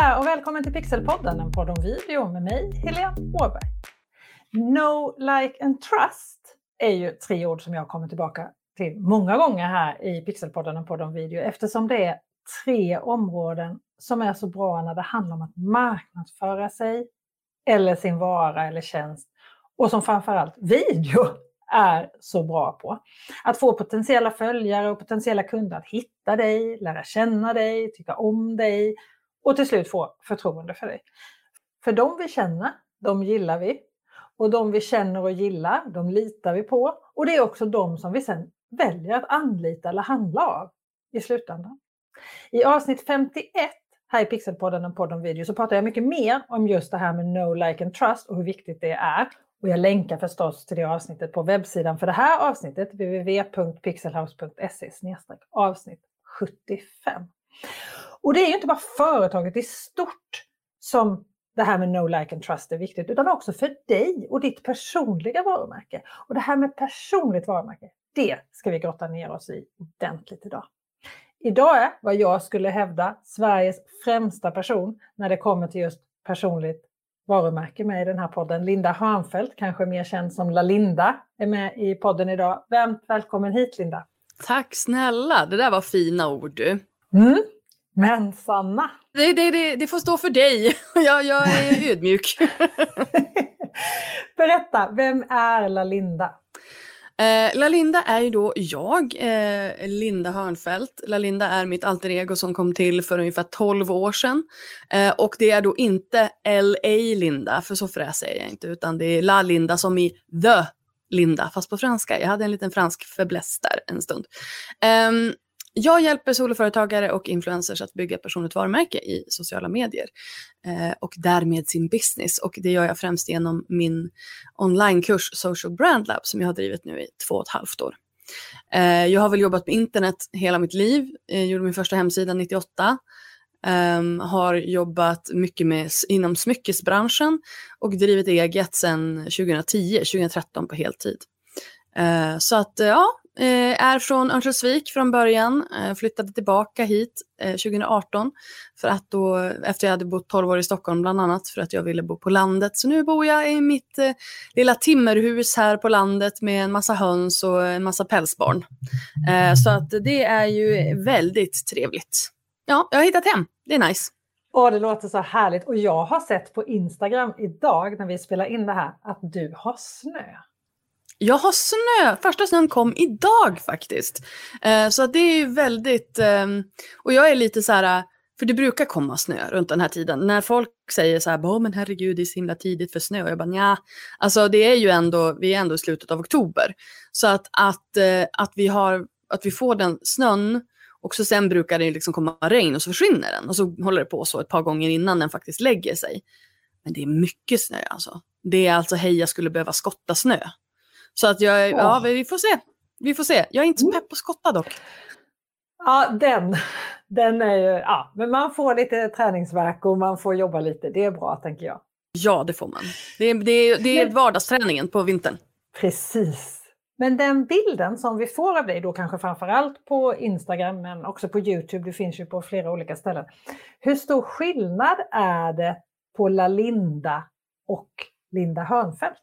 där och välkommen till Pixelpodden, en podd om video med mig, Helene Åberg. No, like and trust är ju tre ord som jag kommer tillbaka till många gånger här i Pixelpodden, en podd om video, eftersom det är tre områden som är så bra när det handlar om att marknadsföra sig eller sin vara eller tjänst och som framförallt video är så bra på. Att få potentiella följare och potentiella kunder att hitta dig, lära känna dig, tycka om dig och till slut få förtroende för dig. För de vi känner, de gillar vi. Och de vi känner och gillar, de litar vi på. Och det är också de som vi sen väljer att anlita eller handla av i slutändan. I avsnitt 51 här i Pixelpodden, en podd om video, så pratar jag mycket mer om just det här med no, like and trust och hur viktigt det är. Och jag länkar förstås till det avsnittet på webbsidan för det här avsnittet, www.pixelhouse.se avsnitt 75. Och det är ju inte bara företaget i stort som det här med no, like and trust är viktigt, utan också för dig och ditt personliga varumärke. Och det här med personligt varumärke, det ska vi grotta ner oss i ordentligt idag. Idag är vad jag skulle hävda Sveriges främsta person när det kommer till just personligt varumärke med i den här podden. Linda Hörnfeldt, kanske mer känd som Lalinda, är med i podden idag. Varmt välkommen hit Linda! Tack snälla, det där var fina ord du. Mm. Men Sanna? Det, det, det, det får stå för dig. Jag, jag är ödmjuk. Berätta, vem är Lalinda? Eh, Lalinda är ju då jag, eh, Linda Hörnfeldt. Lalinda är mitt alter ego som kom till för ungefär 12 år sedan. Eh, och det är då inte LA Linda, för så fräsig är jag inte, utan det är La Linda som i The Linda, fast på franska. Jag hade en liten fransk fäbless där en stund. Jag hjälper soloföretagare och influencers att bygga ett personligt varumärke i sociala medier eh, och därmed sin business. Och det gör jag främst genom min onlinekurs Social Brand Lab som jag har drivit nu i två och ett halvt år. Eh, jag har väl jobbat med internet hela mitt liv. Jag gjorde min första hemsida 98. Um, ehm, har jobbat mycket med, inom smyckesbranschen och drivit eget sedan 2010, 2013 på heltid. Uh, så att eh, ja, Eh, är från Örnsköldsvik från början, eh, flyttade tillbaka hit eh, 2018 för att då, efter jag hade bott 12 år i Stockholm bland annat, för att jag ville bo på landet. Så nu bor jag i mitt eh, lilla timmerhus här på landet med en massa höns och en massa pälsbarn. Eh, så att det är ju väldigt trevligt. Ja, jag har hittat hem. Det är nice. Åh, det låter så härligt. Och jag har sett på Instagram idag när vi spelar in det här att du har snö. Jag har snö. Första snön kom idag faktiskt. Eh, så det är ju väldigt... Eh, och jag är lite så här... För det brukar komma snö runt den här tiden. När folk säger så här, men herregud det är så himla tidigt för snö. Och jag bara, nja. Alltså det är ju ändå, vi är ändå i slutet av oktober. Så att, att, eh, att, vi, har, att vi får den snön och så sen brukar det liksom komma regn och så försvinner den. Och så håller det på så ett par gånger innan den faktiskt lägger sig. Men det är mycket snö alltså. Det är alltså, hej jag skulle behöva skotta snö. Så att jag, oh. ja vi får se. Vi får se. Jag är inte så mm. pepp på skotta dock. Ja, den, den är ju, ja, men man får lite träningsverk och man får jobba lite. Det är bra tänker jag. Ja, det får man. Det är, det är, det är vardagsträningen på vintern. Precis. Men den bilden som vi får av dig då kanske framförallt på Instagram men också på Youtube, det finns ju på flera olika ställen. Hur stor skillnad är det på Lalinda och Linda Hörnfeldt?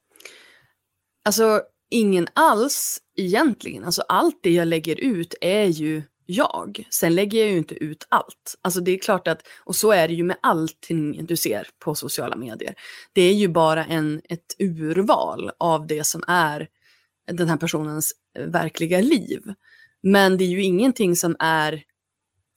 Alltså ingen alls egentligen. Alltså allt det jag lägger ut är ju jag. Sen lägger jag ju inte ut allt. Alltså det är klart att, och så är det ju med allting du ser på sociala medier. Det är ju bara en, ett urval av det som är den här personens eh, verkliga liv. Men det är ju ingenting som är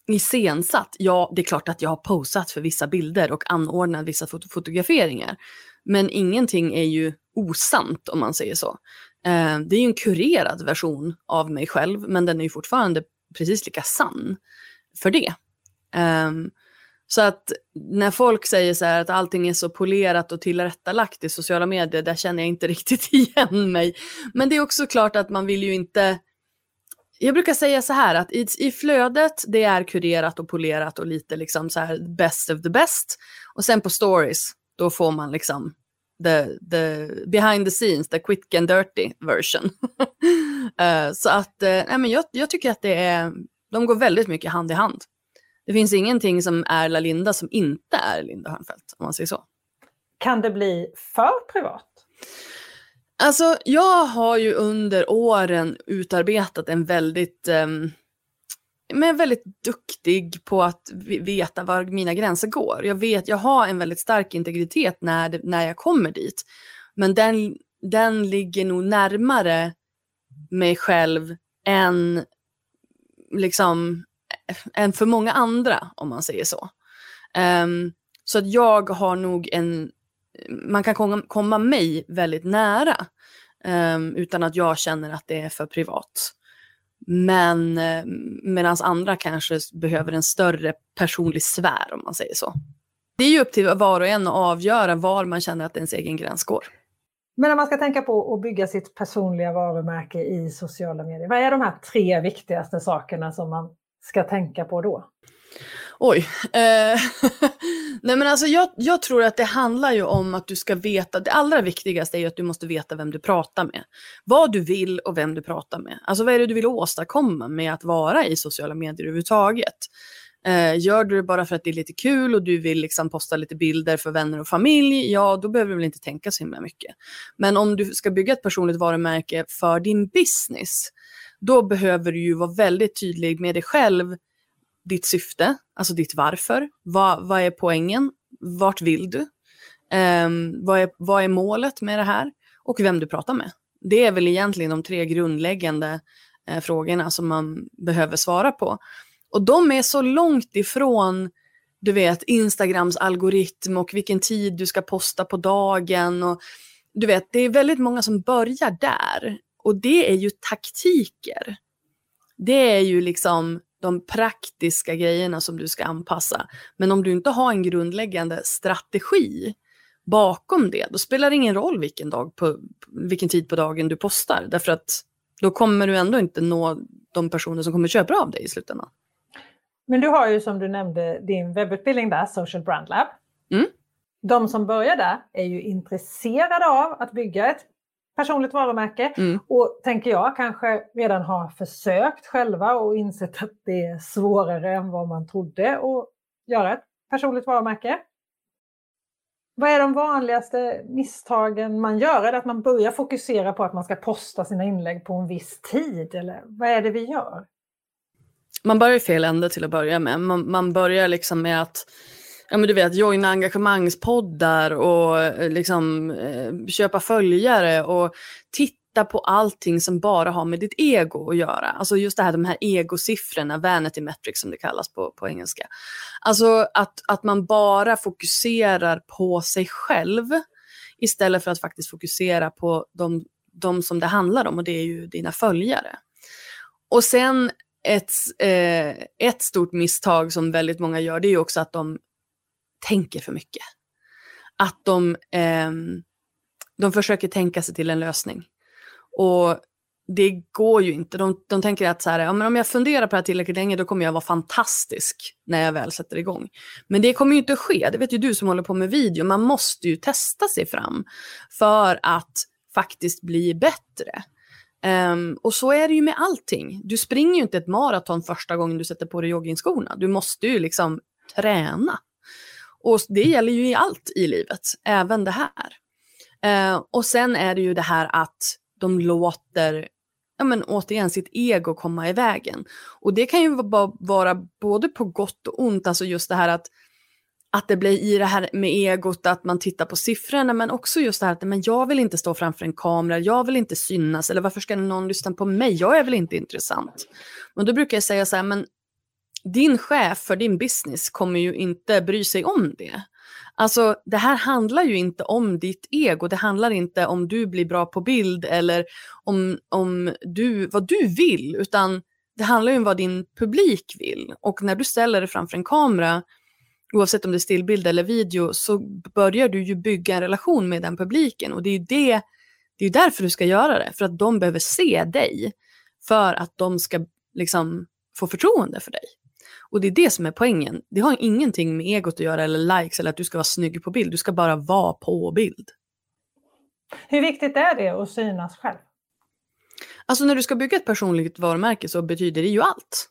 iscensatt. Ja, det är klart att jag har posat för vissa bilder och anordnat vissa fot fotograferingar. Men ingenting är ju osant om man säger så. Eh, det är ju en kurerad version av mig själv, men den är ju fortfarande precis lika sann för det. Eh, så att när folk säger så här att allting är så polerat och tillrättalagt i sociala medier, där känner jag inte riktigt igen mig. Men det är också klart att man vill ju inte jag brukar säga så här att i, i flödet det är kurerat och polerat och lite liksom så här best of the best. Och sen på stories, då får man liksom the, the behind the scenes, the quick and dirty version. uh, så att uh, nej, men jag, jag tycker att det är, de går väldigt mycket hand i hand. Det finns ingenting som är Lalinda som inte är Linda Hörnfeldt, om man säger så. Kan det bli för privat? Alltså, jag har ju under åren utarbetat en väldigt, um, men väldigt duktig på att veta var mina gränser går. Jag vet, jag har en väldigt stark integritet när, när jag kommer dit. Men den, den ligger nog närmare mig själv än liksom än för många andra om man säger så. Um, så att jag har nog en, man kan komma, komma mig väldigt nära um, utan att jag känner att det är för privat. Men eh, medan andra kanske behöver en större personlig sfär om man säger så. Det är ju upp till var och en att avgöra var man känner att ens egen gräns går. Men om man ska tänka på att bygga sitt personliga varumärke i sociala medier, vad är de här tre viktigaste sakerna som man ska tänka på då? Oj. Eh, nej men alltså jag, jag, tror att det handlar ju om att du ska veta, det allra viktigaste är ju att du måste veta vem du pratar med. Vad du vill och vem du pratar med. Alltså vad är det du vill åstadkomma med att vara i sociala medier överhuvudtaget? Eh, gör du det bara för att det är lite kul och du vill liksom posta lite bilder för vänner och familj, ja då behöver du väl inte tänka så himla mycket. Men om du ska bygga ett personligt varumärke för din business, då behöver du ju vara väldigt tydlig med dig själv, ditt syfte, alltså ditt varför. Vad, vad är poängen? Vart vill du? Um, vad, är, vad är målet med det här? Och vem du pratar med. Det är väl egentligen de tre grundläggande eh, frågorna som man behöver svara på. Och de är så långt ifrån du vet, Instagrams algoritm och vilken tid du ska posta på dagen. Och, du vet, det är väldigt många som börjar där. Och det är ju taktiker. Det är ju liksom de praktiska grejerna som du ska anpassa. Men om du inte har en grundläggande strategi bakom det, då spelar det ingen roll vilken, dag på, vilken tid på dagen du postar. Därför att då kommer du ändå inte nå de personer som kommer köpa av dig i slutändan. Men du har ju som du nämnde din webbutbildning där, Social Brand Lab. Mm. De som börjar där är ju intresserade av att bygga ett personligt varumärke mm. och tänker jag kanske redan har försökt själva och insett att det är svårare än vad man trodde att göra ett personligt varumärke. Vad är de vanligaste misstagen man gör? Är det att man börjar fokusera på att man ska posta sina inlägg på en viss tid? Eller vad är det vi gör? Man börjar i fel ände till att börja med. Man, man börjar liksom med att ja, men du vet, joina engagemangspoddar och eh, liksom, eh, köpa följare och titta på allting som bara har med ditt ego att göra. Alltså just det här, de här egosiffrorna, vanity metrics som det kallas på, på engelska. Alltså att, att man bara fokuserar på sig själv istället för att faktiskt fokusera på de, de som det handlar om och det är ju dina följare. Och sen ett, eh, ett stort misstag som väldigt många gör det är ju också att de tänker för mycket. Att de, eh, de försöker tänka sig till en lösning. Och det går ju inte. De, de tänker att så här, ja, men om jag funderar på det här tillräckligt länge då kommer jag vara fantastisk när jag väl sätter igång. Men det kommer ju inte att ske. Det vet ju du som håller på med video. Man måste ju testa sig fram för att faktiskt bli bättre. Um, och så är det ju med allting. Du springer ju inte ett maraton första gången du sätter på dig joggingskorna. Du måste ju liksom träna. Och det gäller ju i allt i livet, även det här. Eh, och sen är det ju det här att de låter, ja men återigen, sitt ego komma i vägen. Och det kan ju vara både på gott och ont, alltså just det här att att det blir i det här med egot, att man tittar på siffrorna, men också just det här att men jag vill inte stå framför en kamera, jag vill inte synas, eller varför ska någon lyssna på mig, jag är väl inte intressant. Men då brukar jag säga så här, men din chef för din business kommer ju inte bry sig om det. Alltså det här handlar ju inte om ditt ego, det handlar inte om du blir bra på bild eller om, om du, vad du vill, utan det handlar ju om vad din publik vill. Och när du ställer dig framför en kamera oavsett om det är stillbild eller video, så börjar du ju bygga en relation med den publiken. Och det är ju det, det är därför du ska göra det, för att de behöver se dig. För att de ska liksom få förtroende för dig. Och det är det som är poängen. Det har ingenting med egot att göra eller likes eller att du ska vara snygg på bild. Du ska bara vara på bild. Hur viktigt är det att synas själv? Alltså när du ska bygga ett personligt varumärke så betyder det ju allt.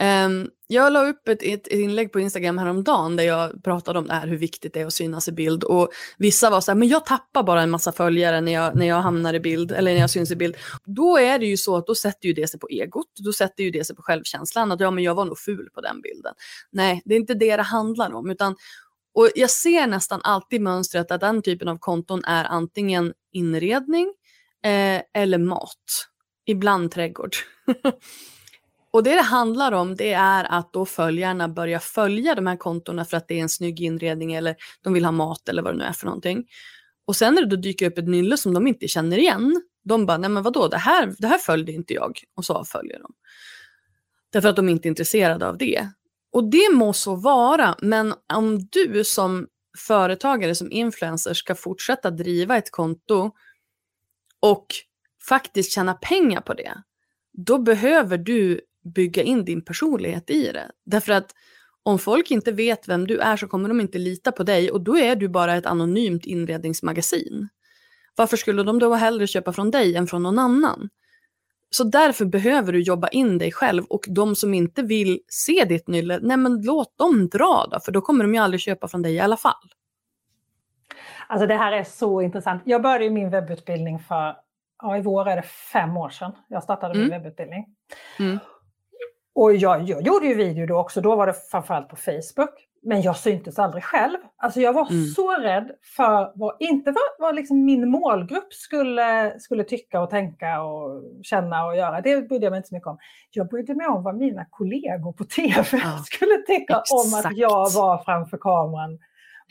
Um, jag la upp ett, ett, inlägg på Instagram häromdagen där jag pratade om det här, hur viktigt det är att synas i bild. Och vissa var så här, men jag tappar bara en massa följare när jag, när jag hamnar i bild, eller när jag syns i bild. Då är det ju så att då sätter ju det sig på egot, då sätter ju det sig på självkänslan, att ja men jag var nog ful på den bilden. Nej, det är inte det det handlar om, utan och jag ser nästan alltid mönstret att den typen av konton är antingen inredning eh, eller mat. Ibland trädgård. Och det det handlar om det är att då följarna börjar följa de här kontona för att det är en snygg inredning eller de vill ha mat eller vad det nu är för någonting. Och sen när det då dyker upp ett nylle som de inte känner igen, de bara, nej men vadå, det här, det här följde inte jag. Och så avföljer de. Därför att de inte är intresserade av det. Och det må så vara, men om du som företagare, som influencer ska fortsätta driva ett konto och faktiskt tjäna pengar på det, då behöver du bygga in din personlighet i det. Därför att om folk inte vet vem du är så kommer de inte lita på dig och då är du bara ett anonymt inredningsmagasin. Varför skulle de då hellre köpa från dig än från någon annan? Så därför behöver du jobba in dig själv och de som inte vill se ditt nylle, nej men låt dem dra då, för då kommer de ju aldrig köpa från dig i alla fall. Alltså det här är så intressant. Jag började min webbutbildning för, ja i vår är det fem år sedan jag startade min mm. webbutbildning. Mm. Och jag, jag gjorde ju video då också, då var det framförallt på Facebook. Men jag syntes aldrig själv. Alltså jag var mm. så rädd för vad, inte vad, vad liksom min målgrupp skulle, skulle tycka och tänka och känna och göra. Det brydde jag mig inte så mycket om. Jag brydde mig om vad mina kollegor på TV ja. skulle tycka Exakt. om att jag var framför kameran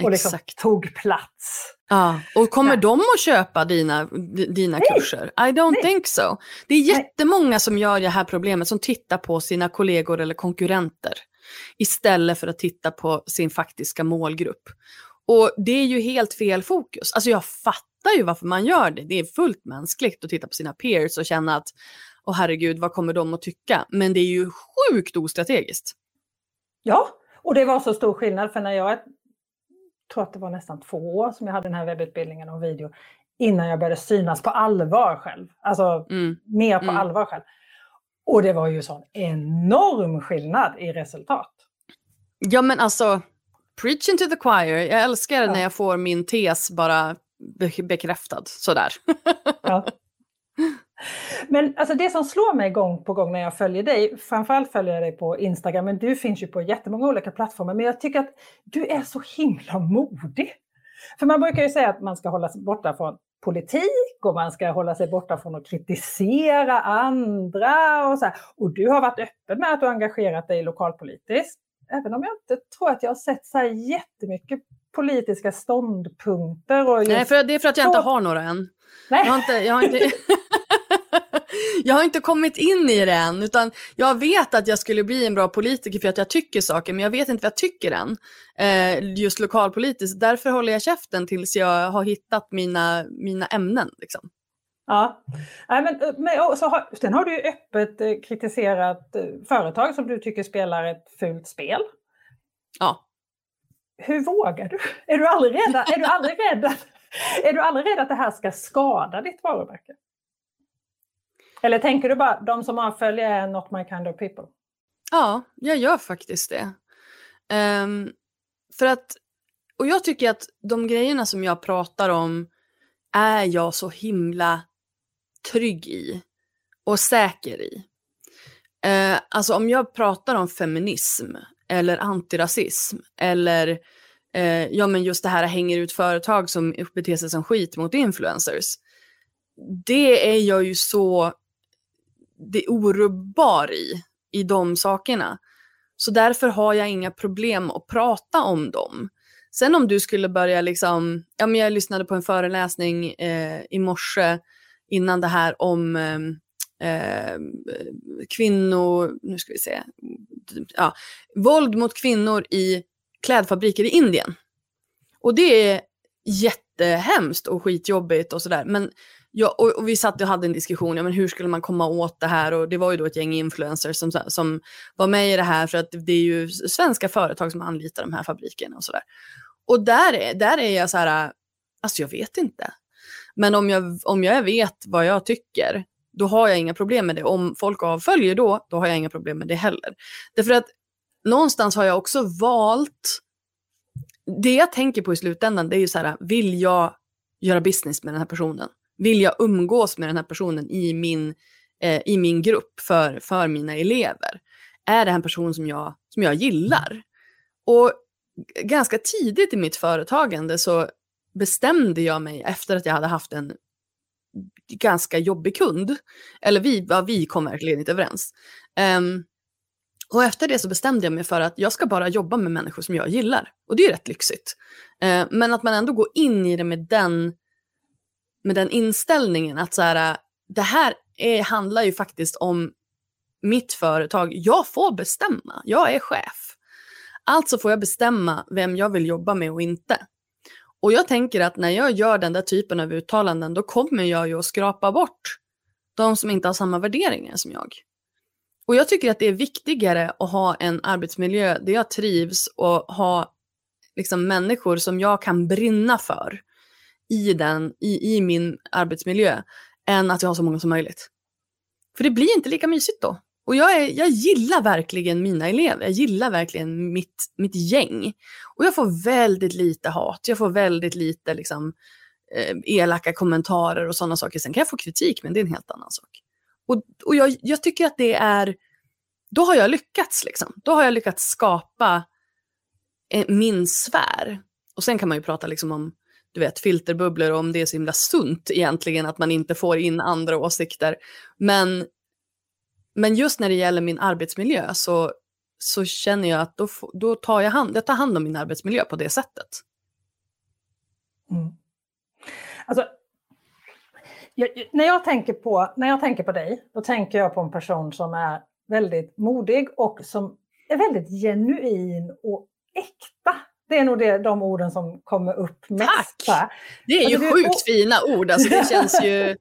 och liksom tog plats. Ja. Och kommer ja. de att köpa dina, dina kurser? I don't Nej. think so. Det är jättemånga Nej. som gör det här problemet, som tittar på sina kollegor eller konkurrenter istället för att titta på sin faktiska målgrupp. Och det är ju helt fel fokus. Alltså jag fattar ju varför man gör det. Det är fullt mänskligt att titta på sina peers och känna att åh herregud, vad kommer de att tycka? Men det är ju sjukt ostrategiskt. Ja, och det var så stor skillnad för när jag tror att det var nästan två år som jag hade den här webbutbildningen om video innan jag började synas på allvar själv. Alltså mm. mer på mm. allvar själv. Och det var ju sån enorm skillnad i resultat. Ja men alltså, preaching to the choir. Jag älskar ja. när jag får min tes bara bekräftad sådär. ja. Men alltså det som slår mig gång på gång när jag följer dig, framförallt följer jag dig på Instagram, men du finns ju på jättemånga olika plattformar, men jag tycker att du är så himla modig. För man brukar ju säga att man ska hålla sig borta från politik och man ska hålla sig borta från att kritisera andra och så här. Och du har varit öppen med att du engagerat dig lokalpolitiskt. Även om jag inte tror att jag har sett så här jättemycket politiska ståndpunkter. Och Nej, för det är för att jag inte har några än. Nej. Jag har inte, jag har inte, jag har inte kommit in i det än, utan jag vet att jag skulle bli en bra politiker för att jag tycker saker, men jag vet inte vad jag tycker än. Eh, just lokalpolitiskt. Därför håller jag käften tills jag har hittat mina, mina ämnen. Liksom. Ja, Nej, men, eh, men så har, sen har du ju öppet eh, kritiserat eh, företag som du tycker spelar ett fult spel. Ja. Hur vågar du? Är du aldrig rädd, är du aldrig rädd är du aldrig rädd att det här ska skada ditt varumärke? Eller tänker du bara, de som avföljer är not my kind of people? Ja, jag gör faktiskt det. Um, för att, och jag tycker att de grejerna som jag pratar om är jag så himla trygg i och säker i. Uh, alltså om jag pratar om feminism eller antirasism eller eh, ja men just det här hänger ut företag som beter sig som skit mot influencers. Det är jag ju så det orubbar i, i de sakerna. Så därför har jag inga problem att prata om dem. Sen om du skulle börja liksom, ja men jag lyssnade på en föreläsning eh, i morse innan det här om eh, eh kvinnor, nu ska vi se, ja, våld mot kvinnor i klädfabriker i Indien. Och det är jättehemskt och skitjobbigt och sådär. Men ja, och, och, vi satt och hade en diskussion, ja, men hur skulle man komma åt det här? Och det var ju då ett gäng influencers som, som var med i det här för att det är ju svenska företag som anlitar de här fabrikerna och sådär. Och där är, där är jag så här, alltså jag vet inte. Men om jag, om jag vet vad jag tycker då har jag inga problem med det. Om folk avföljer då, då har jag inga problem med det heller. Därför att någonstans har jag också valt, det jag tänker på i slutändan det är ju så här, vill jag göra business med den här personen? Vill jag umgås med den här personen i min, eh, i min grupp för, för mina elever? Är det en person som jag, som jag gillar? Och ganska tidigt i mitt företagande så bestämde jag mig efter att jag hade haft en ganska jobbig kund. Eller vi, ja, vi kom verkligen inte överens. Um, och efter det så bestämde jag mig för att jag ska bara jobba med människor som jag gillar. Och det är rätt lyxigt. Uh, men att man ändå går in i det med den, med den inställningen att så här, äh, det här är, handlar ju faktiskt om mitt företag. Jag får bestämma. Jag är chef. Alltså får jag bestämma vem jag vill jobba med och inte. Och jag tänker att när jag gör den där typen av uttalanden då kommer jag ju att skrapa bort de som inte har samma värderingar som jag. Och jag tycker att det är viktigare att ha en arbetsmiljö där jag trivs och ha liksom människor som jag kan brinna för i, den, i, i min arbetsmiljö än att jag har så många som möjligt. För det blir inte lika mysigt då. Och jag, är, jag gillar verkligen mina elever, jag gillar verkligen mitt, mitt gäng. Och jag får väldigt lite hat, jag får väldigt lite liksom, eh, elaka kommentarer och sådana saker. Sen kan jag få kritik, men det är en helt annan sak. Och, och jag, jag tycker att det är, då har jag lyckats. Liksom. Då har jag lyckats skapa eh, min sfär. Och sen kan man ju prata liksom om du vet, filterbubblor och om det är så himla sunt egentligen att man inte får in andra åsikter. Men men just när det gäller min arbetsmiljö så, så känner jag att då, då tar jag hand, jag tar hand om min arbetsmiljö på det sättet. Mm. Alltså, jag, när, jag tänker på, när jag tänker på dig, då tänker jag på en person som är väldigt modig och som är väldigt genuin och äkta. Det är nog det, de orden som kommer upp mest. Tack! Det är ju alltså, sjukt och... fina ord. Alltså, det känns ju...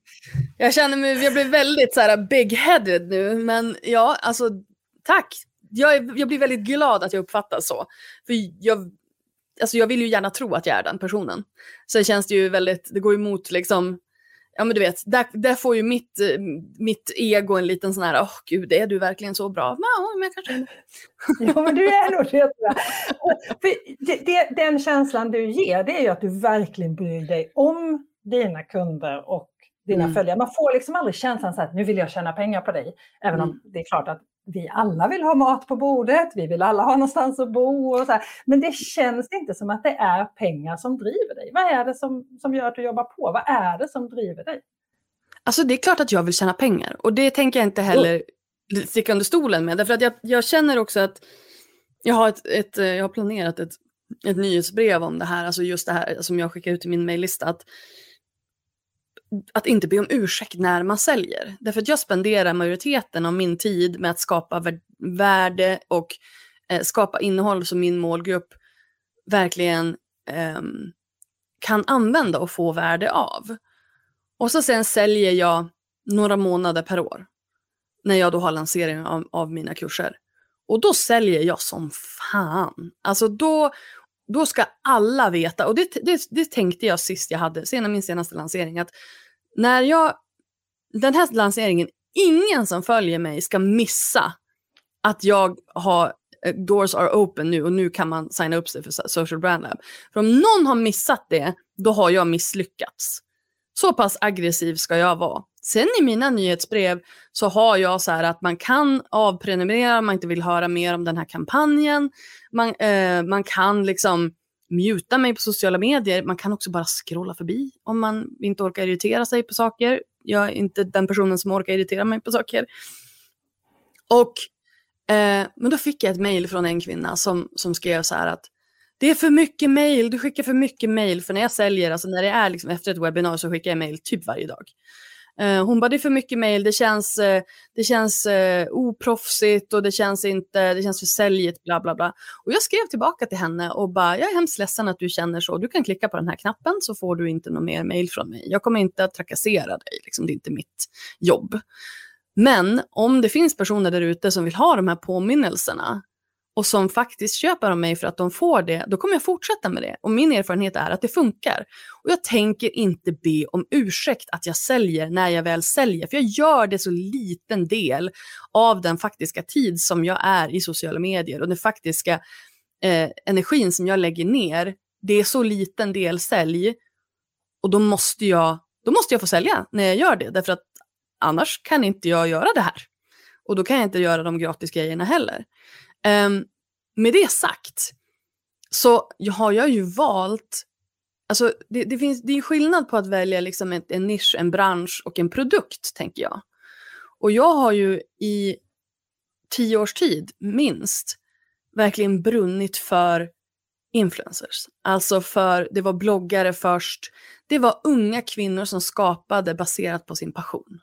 Jag känner mig, jag blir väldigt så här big-headed nu, men ja, alltså tack. Jag, jag blir väldigt glad att jag uppfattas så. För jag, alltså, jag vill ju gärna tro att jag är den personen. Sen känns det ju väldigt, det går emot liksom ja men du vet, där, där får ju mitt, eh, mitt ego en liten sån här, åh oh, gud, är du verkligen så bra? Ja, men jag kanske Ja, men du är nog det. Den känslan du ger, det är ju att du verkligen bryr dig om dina kunder och dina mm. följare. Man får liksom aldrig känslan så att nu vill jag tjäna pengar på dig. Även mm. om det är klart att vi alla vill ha mat på bordet, vi vill alla ha någonstans att bo. Och så här. Men det känns inte som att det är pengar som driver dig. Vad är det som, som gör att du jobbar på? Vad är det som driver dig? Alltså det är klart att jag vill tjäna pengar och det tänker jag inte heller sticka under stolen med. Därför att jag, jag känner också att jag har, ett, ett, eh, jag har planerat ett, ett nyhetsbrev om det här, alltså just det här som jag skickar ut i min mejllista. Att att inte be om ursäkt när man säljer. Därför att jag spenderar majoriteten av min tid med att skapa värde och eh, skapa innehåll som min målgrupp verkligen eh, kan använda och få värde av. Och så sen säljer jag några månader per år när jag då har lansering av, av mina kurser. Och då säljer jag som fan. Alltså då, då ska alla veta, och det, det, det tänkte jag sist jag hade, sen min senaste lansering, att när jag, den här lanseringen, ingen som följer mig ska missa att jag har eh, doors are open nu och nu kan man signa upp sig för Social Brand Lab. För om någon har missat det, då har jag misslyckats. Så pass aggressiv ska jag vara. Sen i mina nyhetsbrev så har jag så här att man kan avprenumerera om man inte vill höra mer om den här kampanjen. Man, eh, man kan liksom muta mig på sociala medier. Man kan också bara scrolla förbi om man inte orkar irritera sig på saker. Jag är inte den personen som orkar irritera mig på saker. Och, eh, men då fick jag ett mejl från en kvinna som, som skrev så här att det är för mycket mejl, du skickar för mycket mejl. För när jag säljer, alltså när det är liksom efter ett webbinar så skickar jag mejl typ varje dag. Eh, hon bara, det är för mycket mejl, det känns, eh, det känns eh, oproffsigt och det känns inte, det känns för säljigt, bla bla bla. Och jag skrev tillbaka till henne och bara, jag är hemskt ledsen att du känner så. Du kan klicka på den här knappen så får du inte något mer mejl från mig. Jag kommer inte att trakassera dig, liksom, det är inte mitt jobb. Men om det finns personer där ute som vill ha de här påminnelserna och som faktiskt köper av mig för att de får det, då kommer jag fortsätta med det. Och min erfarenhet är att det funkar. Och jag tänker inte be om ursäkt att jag säljer när jag väl säljer, för jag gör det så liten del av den faktiska tid som jag är i sociala medier och den faktiska eh, energin som jag lägger ner. Det är så liten del sälj och då måste jag, då måste jag få sälja när jag gör det, därför att annars kan inte jag göra det här. Och då kan jag inte göra de gratis grejerna heller. Um, med det sagt så har jag ju valt, alltså det, det, finns, det är skillnad på att välja liksom en, en nisch, en bransch och en produkt tänker jag. Och jag har ju i tio års tid minst verkligen brunnit för influencers. Alltså för, det var bloggare först, det var unga kvinnor som skapade baserat på sin passion.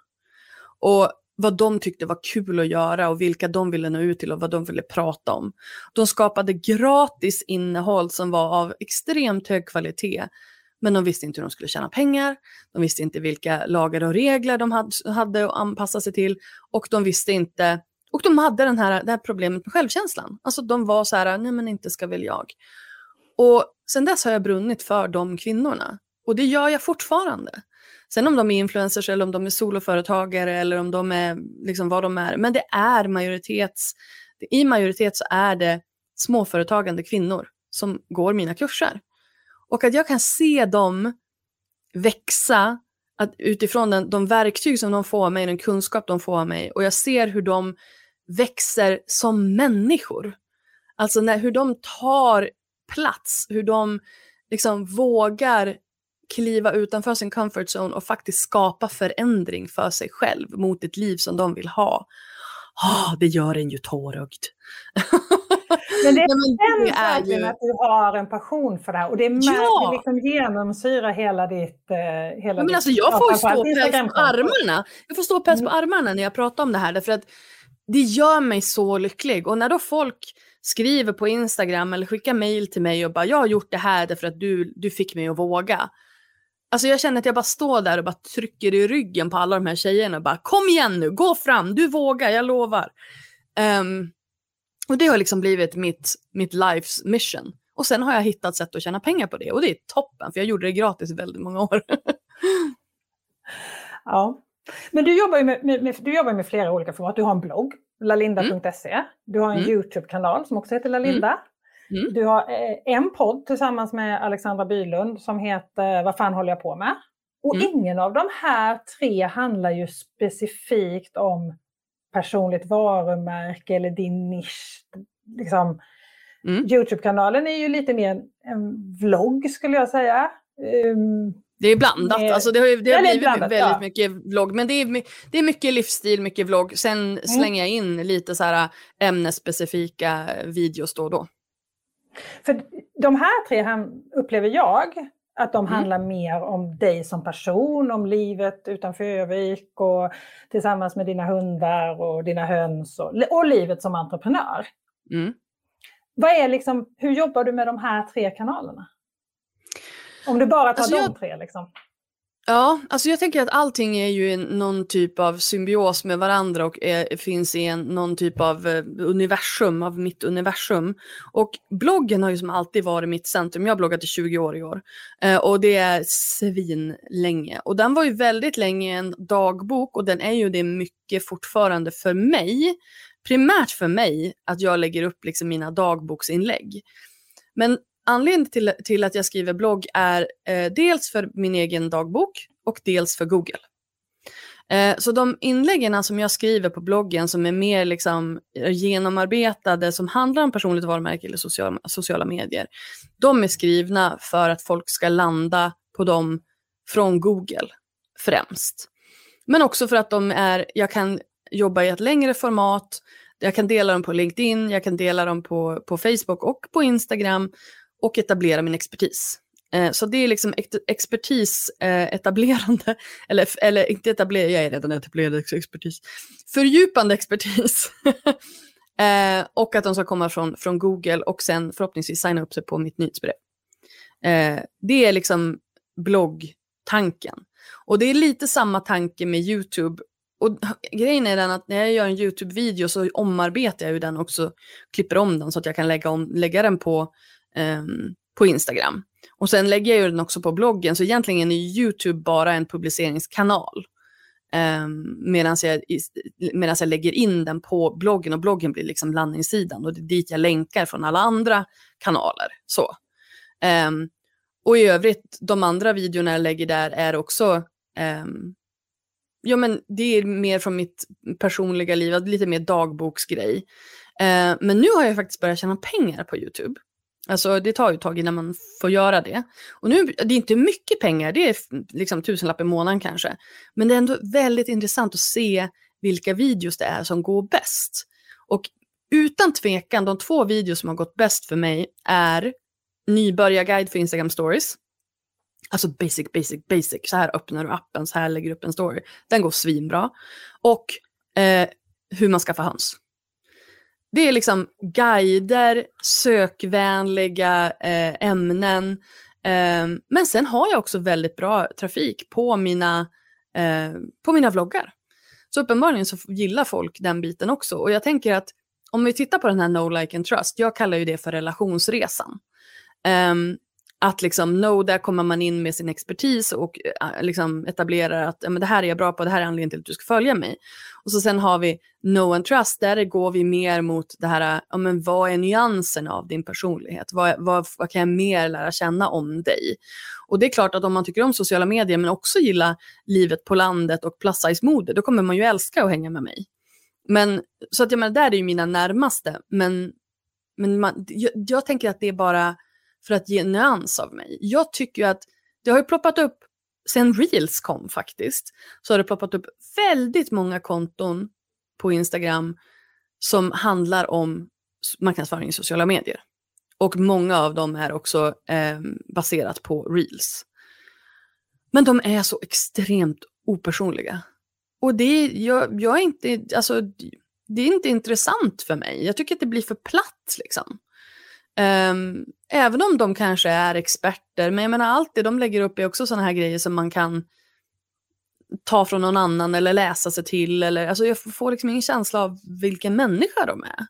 Och vad de tyckte var kul att göra och vilka de ville nå ut till och vad de ville prata om. De skapade gratis innehåll som var av extremt hög kvalitet. Men de visste inte hur de skulle tjäna pengar, de visste inte vilka lagar och regler de hade att anpassa sig till och de visste inte, och de hade den här, det här problemet med självkänslan. Alltså de var så här, nej men inte ska väl jag. Och sen dess har jag brunnit för de kvinnorna. Och det gör jag fortfarande. Sen om de är influencers eller om de är soloföretagare eller om de är liksom vad de är. Men det är majoritets, i majoritet så är det småföretagande kvinnor som går mina kurser. Och att jag kan se dem växa att utifrån den, de verktyg som de får av mig, den kunskap de får av mig och jag ser hur de växer som människor. Alltså när, hur de tar plats, hur de liksom vågar kliva utanför sin comfort zone och faktiskt skapa förändring för sig själv mot ett liv som de vill ha. Oh, det gör en ju tårögd. Men det känns verkligen ju... att du har en passion för det här och det, är ja. det liksom genomsyrar hela ditt... Uh, hela men ditt alltså, jag får ståpäls på armarna. Jag får ståpäls på mm. armarna när jag pratar om det här därför att det gör mig så lycklig och när då folk skriver på Instagram eller skickar mail till mig och bara jag har gjort det här därför att du, du fick mig att våga. Alltså jag känner att jag bara står där och bara trycker i ryggen på alla de här tjejerna och bara kom igen nu, gå fram, du vågar, jag lovar. Um, och det har liksom blivit mitt, mitt lives mission. Och sen har jag hittat sätt att tjäna pengar på det och det är toppen för jag gjorde det gratis i väldigt många år. ja, men du jobbar ju med, med, du jobbar med flera olika format. Du har en blogg, lalinda.se. Mm. Du har en mm. YouTube-kanal som också heter Lalinda. Mm. Du har eh, en podd tillsammans med Alexandra Bylund som heter Vad fan håller jag på med? Och mm. ingen av de här tre handlar ju specifikt om personligt varumärke eller din nisch. Liksom, mm. Youtube-kanalen är ju lite mer en vlogg skulle jag säga. Um, det är blandat, med, alltså det har, ju, det har blivit blandat, väldigt ja. mycket vlogg. Men det är, det är mycket livsstil, mycket vlogg. Sen mm. slänger jag in lite så här ämnesspecifika videos då och då. För de här tre upplever jag att de mm. handlar mer om dig som person, om livet utanför Övik och tillsammans med dina hundar och dina höns och, och livet som entreprenör. Mm. Vad är liksom, hur jobbar du med de här tre kanalerna? Om du bara tar alltså de jag, tre. Liksom. Ja, alltså jag tänker att allting är ju någon typ av symbios med varandra och är, finns i en, någon typ av eh, universum, av mitt universum. Och bloggen har ju som alltid varit mitt centrum. Jag har bloggat i 20 år i år eh, och det är svin länge. Och den var ju väldigt länge en dagbok och den är ju det mycket fortfarande för mig. Primärt för mig att jag lägger upp liksom mina dagboksinlägg. Men Anledningen till, till att jag skriver blogg är eh, dels för min egen dagbok och dels för Google. Eh, så de inläggen som jag skriver på bloggen som är mer liksom eh, genomarbetade, som handlar om personligt varumärke eller sociala, sociala medier, de är skrivna för att folk ska landa på dem från Google främst. Men också för att de är, jag kan jobba i ett längre format, jag kan dela dem på LinkedIn, jag kan dela dem på, på Facebook och på Instagram och etablera min expertis. Eh, så det är liksom expertis eh, etablerande, eller, eller inte etablera, jag är redan etablerad expertis, fördjupande expertis. eh, och att de ska komma från, från Google och sen förhoppningsvis signa upp sig på mitt nyhetsbrev. Eh, det är liksom bloggtanken. Och det är lite samma tanke med YouTube och grejen är den att när jag gör en YouTube-video så omarbetar jag ju den också, klipper om den så att jag kan lägga, om, lägga den på, Ehm, på Instagram. Och sen lägger jag ju den också på bloggen, så egentligen är YouTube bara en publiceringskanal. Ehm, um, Medan jag, jag lägger in den på bloggen och bloggen blir liksom landningssidan och det är dit jag länkar från alla andra kanaler. Så. Um, och i övrigt, de andra videorna jag lägger där är också um, Ja men det är mer från mitt personliga liv, lite mer dagboksgrej. Uh, men nu har jag faktiskt börjat tjäna pengar på YouTube. Alltså det tar ju ett tag innan man får göra det. Och nu, det är inte mycket pengar, det är liksom tusenlapp i månaden kanske. Men det är ändå väldigt intressant att se vilka videos det är som går bäst. Och utan tvekan, de två videos som har gått bäst för mig är nybörjarguide för Instagram stories. Alltså basic, basic, basic. Så här öppnar du appen, så här lägger du upp en story. Den går svinbra. Och eh, hur man skaffar höns. Det är liksom guider, sökvänliga eh, ämnen. Eh, men sen har jag också väldigt bra trafik på mina, eh, på mina vloggar. Så uppenbarligen så gillar folk den biten också. Och jag tänker att om vi tittar på den här No Like and Trust, jag kallar ju det för relationsresan. Um, att liksom, no, där kommer man in med sin expertis och eh, eh, liksom etablerar att men det här är jag bra på, det här är anledningen till att du ska följa mig. Och så sen har vi no and trust, där går vi mer mot det här, ja, men vad är nyansen av din personlighet? Vad, vad, vad kan jag mer lära känna om dig? Och det är klart att om man tycker om sociala medier men också gillar livet på landet och plus size-mode, då kommer man ju älska att hänga med mig. Men så att jag menar, där är ju mina närmaste, men, men man, jag, jag tänker att det är bara för att ge nyans av mig. Jag tycker ju att det har ju ploppat upp, sen reels kom faktiskt, så har det ploppat upp väldigt många konton på Instagram som handlar om marknadsföring i sociala medier. Och många av dem är också eh, baserat på reels. Men de är så extremt opersonliga. Och det är, jag, jag är inte, alltså, det är inte intressant för mig. Jag tycker att det blir för platt liksom. Um, även om de kanske är experter, men jag menar allt det de lägger upp är också sådana här grejer som man kan ta från någon annan eller läsa sig till. Eller, alltså jag får liksom ingen känsla av vilken människa de är.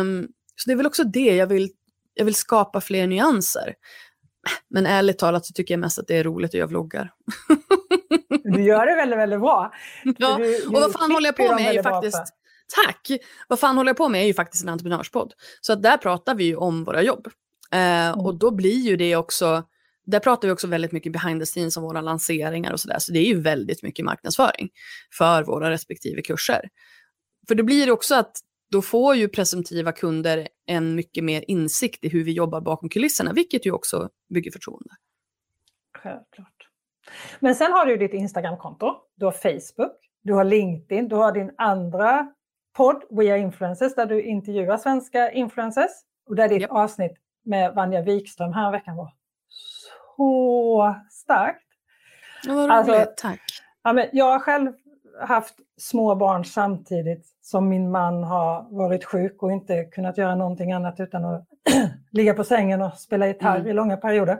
Um, så det är väl också det, jag vill, jag vill skapa fler nyanser. Men ärligt talat så tycker jag mest att det är roligt att göra vloggar. Du gör det väldigt, väldigt bra. Ja, du, du och vad fan håller jag på med är ju faktiskt Tack! Vad fan håller jag på med är ju faktiskt en entreprenörspodd. Så att där pratar vi ju om våra jobb. Eh, mm. Och då blir ju det också, där pratar vi också väldigt mycket behind the scenes om våra lanseringar och sådär. Så det är ju väldigt mycket marknadsföring för våra respektive kurser. För det blir också att då får ju presumtiva kunder en mycket mer insikt i hur vi jobbar bakom kulisserna, vilket ju också bygger förtroende. Självklart. Men sen har du ditt Instagramkonto, du har Facebook, du har LinkedIn, du har din andra podd, We Are Influencers, där du intervjuar svenska influencers. Och där ditt yep. avsnitt med Vanja Wikström här veckan var så starkt. Ja, vad roligt, alltså, tack. Ja, men jag har själv haft små barn samtidigt som min man har varit sjuk och inte kunnat göra någonting annat utan att ligga på sängen och spela gitarr mm. i långa perioder.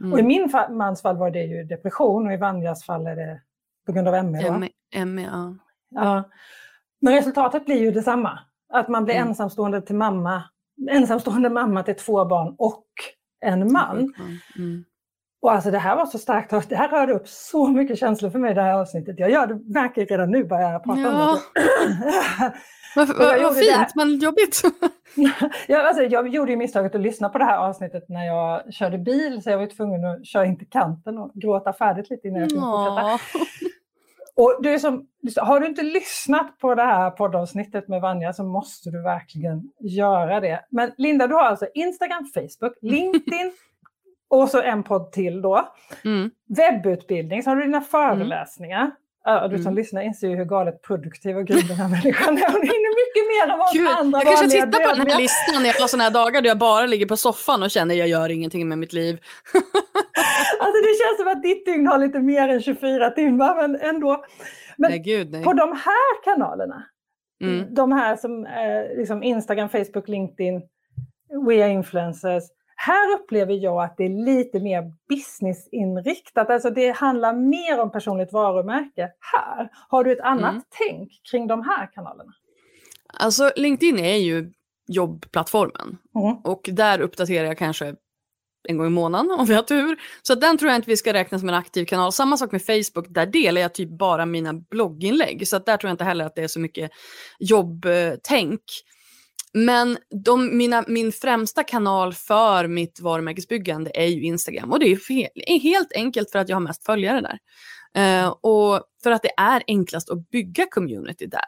Mm. Och i min mans fall var det ju depression och i Vanjas fall är det på grund av ME. ME, ja. ja. Men resultatet blir ju detsamma. Att man blir mm. ensamstående till mamma, ensamstående mamma till två barn och en man. Mm. Och alltså det här var så starkt, det här rörde upp så mycket känslor för mig det här avsnittet. Jag gör det, märker redan nu bara jag pratar ja. om det. Vad, vad, vad fint, men jobbigt. ja, alltså, jag gjorde ju misstaget att lyssna på det här avsnittet när jag körde bil, så jag var tvungen att köra in till kanten och gråta färdigt lite innan jag kunde fortsätta. Och det är som, har du inte lyssnat på det här poddavsnittet med Vanja så måste du verkligen göra det. Men Linda, du har alltså Instagram, Facebook, LinkedIn och så en podd till då. Mm. Webbutbildning, så har du dina föreläsningar. Mm. Ja, du som mm. lyssnar inser ju hur galet produktiv och grym den här människan är. Hon hinner mycket mer än vad Gud, andra Jag kanske tittar på den här listan när jag har sådana här dagar då jag bara ligger på soffan och känner att jag gör ingenting med mitt liv. det känns som att ditt dygn har lite mer än 24 timmar, men ändå. Men nej, Gud, nej. på de här kanalerna, mm. de här som eh, liksom Instagram, Facebook, LinkedIn, We are influencers. Här upplever jag att det är lite mer businessinriktat, alltså det handlar mer om personligt varumärke här. Har du ett annat mm. tänk kring de här kanalerna? Alltså LinkedIn är ju jobbplattformen mm. och där uppdaterar jag kanske en gång i månaden om vi har tur. Så den tror jag inte vi ska räkna som en aktiv kanal. Samma sak med Facebook, där delar jag typ bara mina blogginlägg. Så där tror jag inte heller att det är så mycket jobbtänk. Men de, mina, min främsta kanal för mitt varumärkesbyggande är ju Instagram. Och det är helt enkelt för att jag har mest följare där. Uh, och för att det är enklast att bygga community där.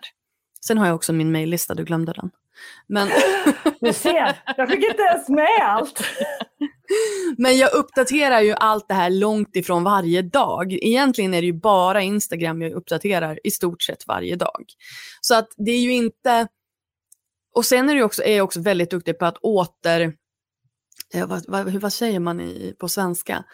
Sen har jag också min mejllista, du glömde den. Men... Du ser, jag fick inte ens med allt. Men jag uppdaterar ju allt det här långt ifrån varje dag. Egentligen är det ju bara Instagram jag uppdaterar i stort sett varje dag. Så att det är ju inte... Och sen är, det också, är jag också väldigt duktig på att åter... Eh, vad, vad, vad säger man i, på svenska?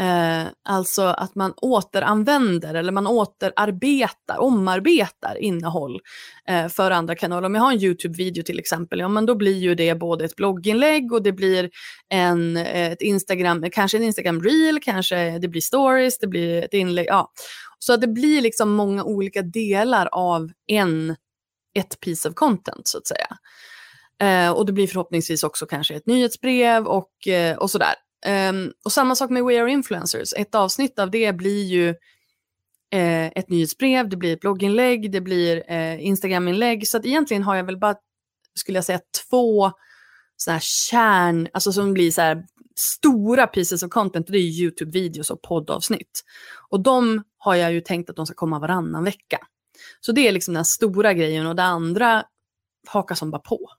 Eh, alltså att man återanvänder eller man återarbetar, omarbetar innehåll eh, för andra kanaler. Om jag har en YouTube-video till exempel, ja men då blir ju det både ett blogginlägg och det blir en, ett Instagram, kanske en Instagram reel, kanske det blir stories, det blir ett inlägg. Ja. Så det blir liksom många olika delar av en, ett piece of content så att säga. Eh, och det blir förhoppningsvis också kanske ett nyhetsbrev och, eh, och sådär. Um, och samma sak med We Are Influencers. Ett avsnitt av det blir ju eh, ett nyhetsbrev, det blir ett blogginlägg, det blir eh, Instagraminlägg. Så att egentligen har jag väl bara, skulle jag säga, två sådana här kärn, alltså som blir så här stora pieces of content. Det är YouTube-videos och poddavsnitt. Och de har jag ju tänkt att de ska komma varannan vecka. Så det är liksom den stora grejen och det andra hakar som bara på.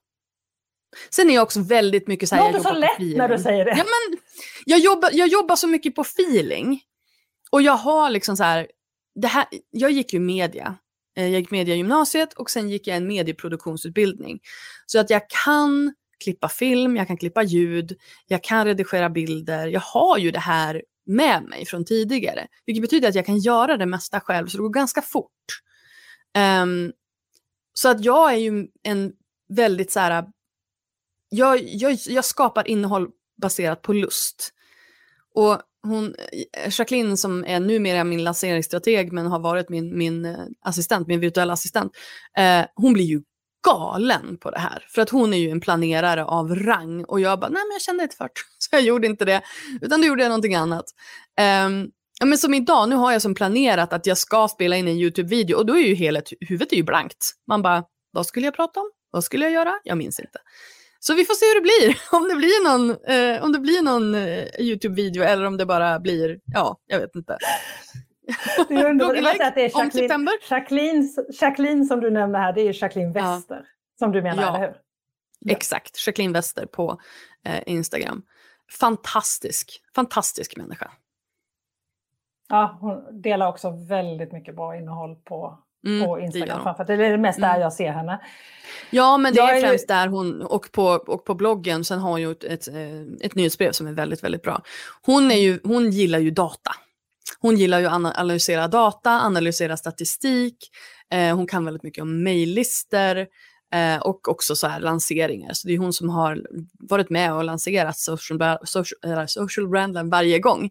Sen är jag också väldigt mycket så här... Det låter så lätt när du säger det. Ja, men, jag, jobbar, jag jobbar så mycket på feeling. Och jag har liksom så här, det här, jag gick ju media. Eh, jag gick media gymnasiet och sen gick jag en medieproduktionsutbildning. Så att jag kan klippa film, jag kan klippa ljud, jag kan redigera bilder. Jag har ju det här med mig från tidigare. Vilket betyder att jag kan göra det mesta själv så det går ganska fort. Um, så att jag är ju en väldigt så här jag, jag, jag skapar innehåll baserat på lust. Och hon, Jacqueline som är numera min lanseringsstrateg men har varit min, min eh, assistent, min virtuella assistent, eh, hon blir ju galen på det här. För att hon är ju en planerare av rang och jag bara, nej men jag kände inte för det. Så jag gjorde inte det, utan då gjorde jag någonting annat. Um, ja, men som idag, nu har jag som planerat att jag ska spela in en YouTube-video och då är ju hela huvudet är ju blankt. Man bara, vad skulle jag prata om? Vad skulle jag göra? Jag minns inte. Så vi får se hur det blir. Om det blir någon, eh, om det blir någon eh, YouTube-video eller om det bara blir, ja, jag vet inte. Det är underbart. att det är Jacqueline, Jacqueline, Jacqueline som du nämner här, det är Jacqueline Wester ja. som du menar, ja. eller hur? Ja. Exakt, Jacqueline Wester på eh, Instagram. Fantastisk, fantastisk människa. Ja, hon delar också väldigt mycket bra innehåll på mm, på Instagram. Det, det är det mest där mm. jag ser henne. Ja, men det jag är främst ju... där hon, och på, och på bloggen, sen har hon gjort ett, eh, ett nyhetsbrev som är väldigt, väldigt bra. Hon, är ju, hon gillar ju data. Hon gillar ju att analysera data, analysera statistik, eh, hon kan väldigt mycket om mejllistor. Eh, och också så här lanseringar. Så det är hon som har varit med och lanserat social, social, social branden varje gång.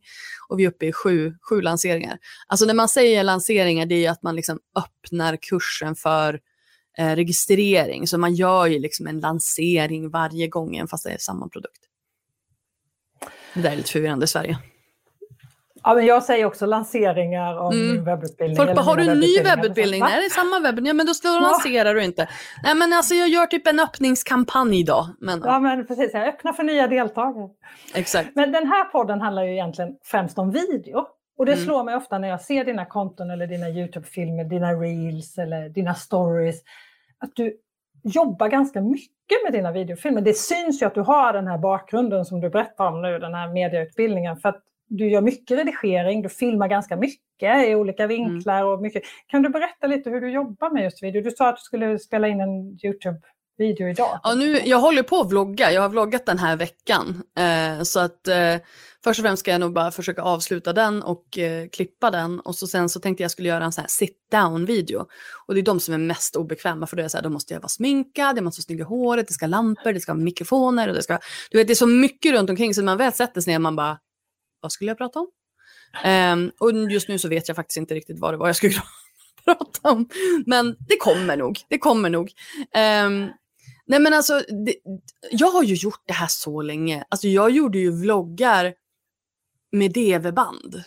Och vi är uppe i sju, sju lanseringar. Alltså när man säger lanseringar, det är ju att man liksom öppnar kursen för eh, registrering. Så man gör ju liksom en lansering varje gång, fast det är samma produkt. Det där är lite förvirrande i Sverige. Ja, men jag säger också lanseringar av mm. min webbutbildning. Folk bara, har du en ny webbutbildning? Nej, det är samma webbutbildning. Ja, men då, då lanserar du inte. Nej, men alltså jag gör typ en öppningskampanj idag. Men, ja, men precis. Jag öppnar för nya deltagare. Exakt. Men den här podden handlar ju egentligen främst om video. Och det mm. slår mig ofta när jag ser dina konton eller dina YouTube-filmer, dina reels eller dina stories, att du jobbar ganska mycket med dina videofilmer. Det syns ju att du har den här bakgrunden som du berättar om nu, den här medieutbildningen. För att du gör mycket redigering, du filmar ganska mycket i olika mm. vinklar. och mycket. Kan du berätta lite hur du jobbar med just video? Du sa att du skulle spela in en YouTube-video idag. Ja, nu, jag håller på att vlogga. Jag har vloggat den här veckan. Eh, så att, eh, Först och främst ska jag nog bara försöka avsluta den och eh, klippa den. Och så sen så tänkte jag skulle göra en sån här sit down video. Och det är de som är mest obekväma för då är så här, då måste jag vara sminkad, jag måste snygga håret, det ska lampor, det ska mikrofoner och det ska... Du vet det är så mycket runt omkring så när man väl sätter sig ner man bara, vad skulle jag prata om? Um, och just nu så vet jag faktiskt inte riktigt vad det var jag skulle prata om. Men det kommer nog, det kommer nog. Um, nej men alltså, det, jag har ju gjort det här så länge. Alltså jag gjorde ju vloggar med DV-band.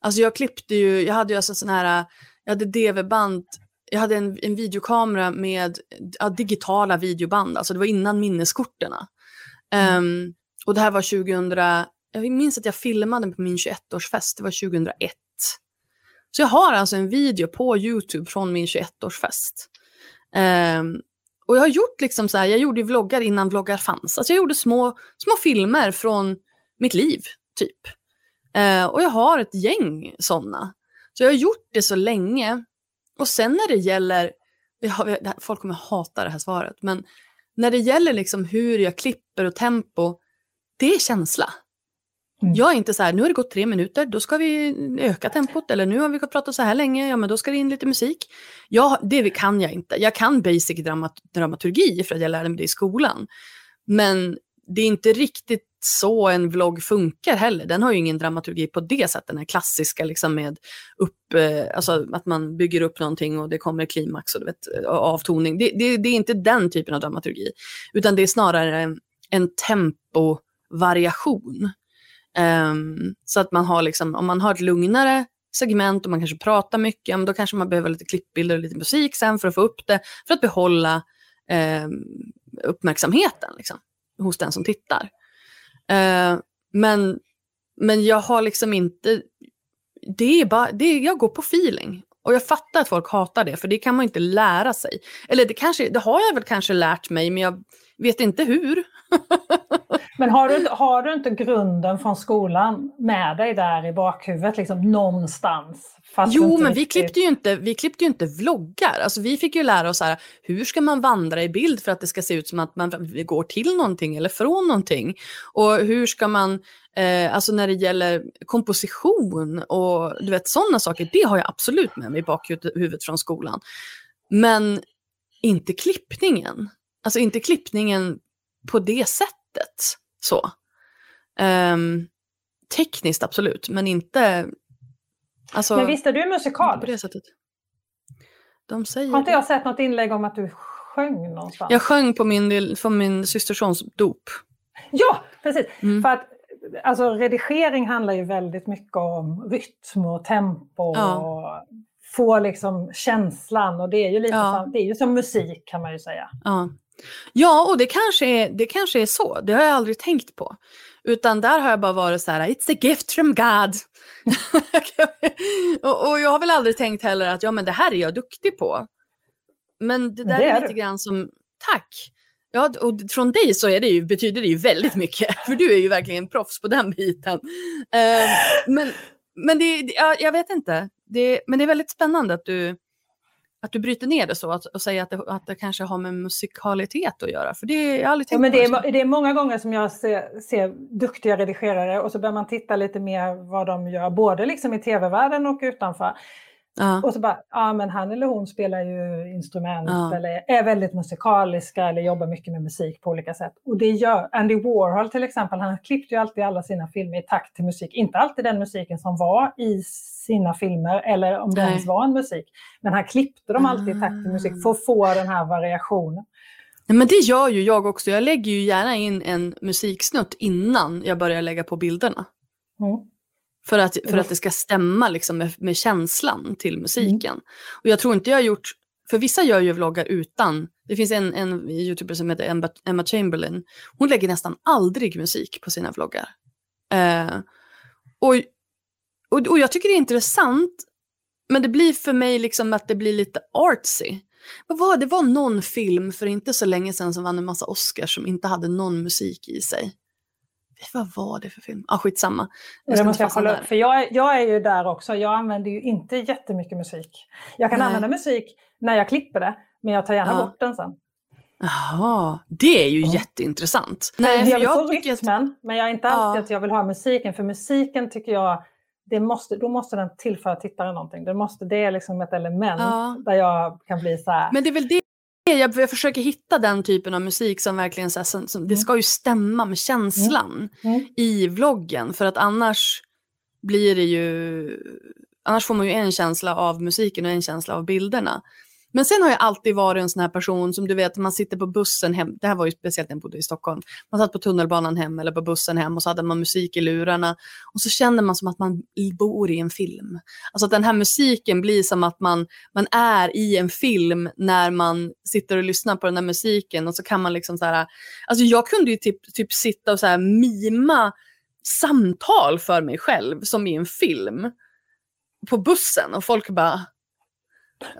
Alltså jag klippte ju, jag hade ju alltså sån här, jag hade DV-band, jag hade en, en videokamera med ja, digitala videoband, alltså det var innan minneskorterna. Mm. Ehm, um, och det här var 2000, jag minns att jag filmade på min 21-årsfest, det var 2001. Så jag har alltså en video på YouTube från min 21-årsfest. Um, ehm, och jag har gjort liksom så här, jag gjorde vloggar innan vloggar fanns. Alltså jag gjorde små, små filmer från mitt liv, typ. Uh, och jag har ett gäng sådana. Så jag har gjort det så länge. Och sen när det gäller, folk kommer hata det här svaret, men när det gäller liksom hur jag klipper och tempo, det är känsla. Mm. Jag är inte så här, nu har det gått tre minuter, då ska vi öka tempot. Eller nu har vi pratat så här länge, ja men då ska det in lite musik. Jag, det kan jag inte. Jag kan basic dramat dramaturgi för att jag lärde mig det i skolan. Men det är inte riktigt så en vlogg funkar heller. Den har ju ingen dramaturgi på det sättet, den här klassiska liksom med upp, eh, alltså att man bygger upp någonting och det kommer klimax och du vet, eh, avtoning. Det, det, det är inte den typen av dramaturgi, utan det är snarare en, en tempovariation. Um, så att man har liksom, om man har ett lugnare segment och man kanske pratar mycket, då kanske man behöver lite klippbilder och lite musik sen för att få upp det, för att behålla um, uppmärksamheten liksom, hos den som tittar. Uh, men, men jag har liksom inte, det är bara, det är, jag går på feeling. Och jag fattar att folk hatar det, för det kan man inte lära sig. Eller det, kanske, det har jag väl kanske lärt mig, men jag vet inte hur. Men har du, har du inte grunden från skolan med dig där i bakhuvudet, liksom någonstans? jo, men vi klippte, ju inte, vi klippte ju inte vloggar. Alltså, vi fick ju lära oss här, hur ska man vandra i bild för att det ska se ut som att man går till någonting eller från någonting. Och hur ska man, eh, alltså när det gäller komposition och du vet sådana saker, det har jag absolut med mig i bakhuvudet från skolan. Men inte klippningen. Alltså inte klippningen på det sättet. Så. Um, tekniskt absolut, men inte... Alltså, men visst är du musikal? På det sättet. De säger Har inte jag sett något inlägg om att du sjöng någonstans? Jag sjöng på min, på min systersons dop. Ja, precis. Mm. För att alltså, redigering handlar ju väldigt mycket om rytm och tempo ja. och få liksom känslan och det är ju lite ja. som, det är ju som musik kan man ju säga. Ja. Ja, och det kanske, är, det kanske är så. Det har jag aldrig tänkt på. Utan där har jag bara varit så här, it's a gift from God. och, och, jag har väl aldrig tänkt heller att ja, men det här är jag duktig på. Men det där det är, är lite grann som, tack. Ja, och från dig så är det ju, betyder det ju väldigt mycket, för du är ju verkligen proffs på den biten. Uh, men men det, ja, jag vet inte, det, men det är väldigt spännande att du, att du bryter ner det så att, och säger att det, att det kanske har med musikalitet att göra. För det jag aldrig tänkt ja, men det, är, det är många gånger som jag ser, ser duktiga redigerare och så börjar man titta lite mer vad de gör, både liksom i tv-världen och utanför. Ja. Och så bara, ja men han eller hon spelar ju instrument ja. eller är väldigt musikaliska eller jobbar mycket med musik på olika sätt. Och det gör Andy Warhol till exempel, han klippte ju alltid alla sina filmer i takt till musik. Inte alltid den musiken som var i sina filmer eller om det Nej. ens var en musik. Men han klippte dem alltid i takt till musik för att få den här variationen. Men det gör ju jag också. Jag lägger ju gärna in en musiksnutt innan jag börjar lägga på bilderna. Mm. För att, för att det ska stämma liksom med, med känslan till musiken. Mm. Och jag tror inte jag har gjort, för vissa gör ju vloggar utan, det finns en, en youtuber som heter Emma, Chamberlain, hon lägger nästan aldrig musik på sina vloggar. Eh, och, och, och jag tycker det är intressant, men det blir för mig liksom att det blir lite artsy. Vad var, det var någon film för inte så länge sedan som vann en massa Oscars som inte hade någon musik i sig vad var det för film? Ah, skitsamma. Jag, måste jag kolla upp, för jag, jag är ju där också. Jag använder ju inte jättemycket musik. Jag kan Nej. använda musik när jag klipper det, men jag tar gärna ja. bort den sen. Jaha, det är ju Ja. jätteintressant. Nej, jag vill få jag att... rytmen, men jag är inte alltid Ja. att jag vill ha musiken. För musiken tycker jag, det måste, då måste den tillföra tittaren någonting. Det, måste, det är liksom ett element Ja. där jag kan bli så här. Men det är väl det jag, jag försöker hitta den typen av musik som verkligen så här, som, som, det Mm. ska ju stämma med känslan Mm. i vloggen för att annars blir det ju annars får man ju en känsla av musiken och en känsla av bilderna. Men sen har jag alltid varit en sån här person som du vet, man sitter på bussen hem. Det här var ju speciellt när jag bodde i Stockholm. Man satt på tunnelbanan hem eller på bussen hem och så hade man musik i lurarna. Och så känner man som att man bor i en film. Alltså att den här musiken blir som att man, man är i en film när man sitter och lyssnar på den här musiken. Och så kan man liksom så här, alltså jag kunde ju typ, typ sitta och så här mima samtal för mig själv som i en film på bussen och folk bara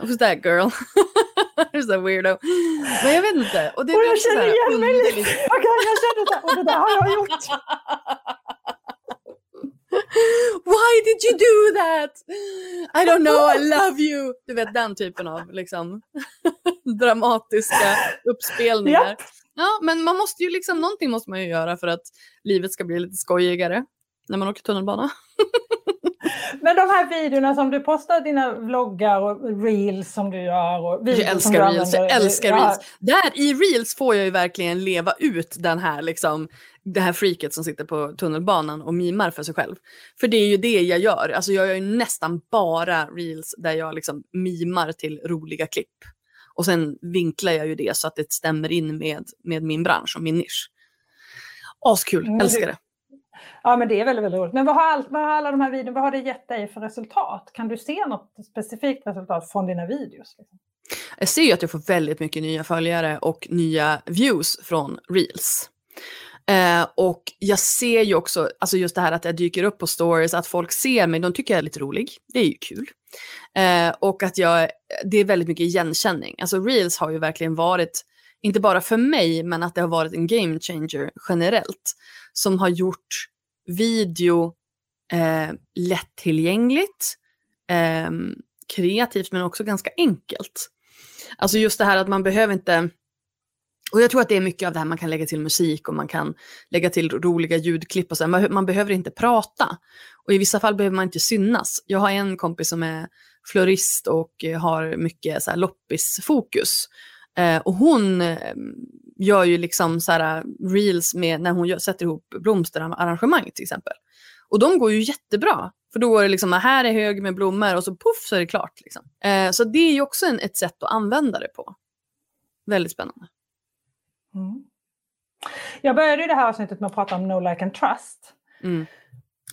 Who's that girl? Who's that weirdo? Men jag vet inte. Och det Och jag känner igen mig lite. underligt. Jag, känner här, och det där har jag gjort. Why did you do that? I don't know, I love you. Du vet den typen av liksom, dramatiska uppspelningar. Ja. Ja, men man måste ju liksom, någonting måste man ju göra för att livet ska bli lite skojigare när man åker tunnelbana. Men de här videorna som du postar, dina vloggar och reels som du gör. Och Jag älskar reels, jag älskar Ja, reels. Där i reels får jag ju verkligen leva ut den här liksom, det här freaket som sitter på tunnelbanan och mimar för sig själv. För det är ju det jag gör. Alltså jag gör ju nästan bara reels där jag liksom mimar till roliga klipp. Och sen vinklar jag ju det så att det stämmer in med, med min bransch och min nisch. Askul, älskar det. Ja, men det är väldigt, väldigt roligt. Men vad har, all, vad har alla de här videorna, vad har det gett dig för resultat? Kan du se något specifikt resultat från dina videos? Liksom? Jag ser ju att jag får väldigt mycket nya följare och nya views från reels. Eh, och jag ser ju också, alltså just det här att jag dyker upp på stories, att folk ser mig, de tycker jag är lite rolig. Det är ju kul. Eh, och att jag, det är väldigt mycket igenkänning. Alltså reels har ju verkligen varit, inte bara för mig, men att det har varit en game changer generellt. Som har gjort video eh, lättillgängligt, eh, kreativt men också ganska enkelt. Alltså just det här att man behöver inte och jag tror att det är mycket av det här man kan lägga till musik och man kan lägga till roliga ljudklipp och så. Man, man behöver inte prata. Och i vissa fall behöver man inte synas. Jag har en kompis som är florist och har mycket så här loppisfokus. Eh, och hon eh, gör ju liksom så här reels med när hon gör, sätter ihop blomsterarrangemang till exempel. Och de går ju jättebra. För då går det liksom, här är hög med blommor och så puff så är det klart. Liksom. Eh, så det är ju också en, ett sätt att använda det på. Väldigt spännande. Mm. Jag började ju det här avsnittet med att prata om No Like and Trust. Mm.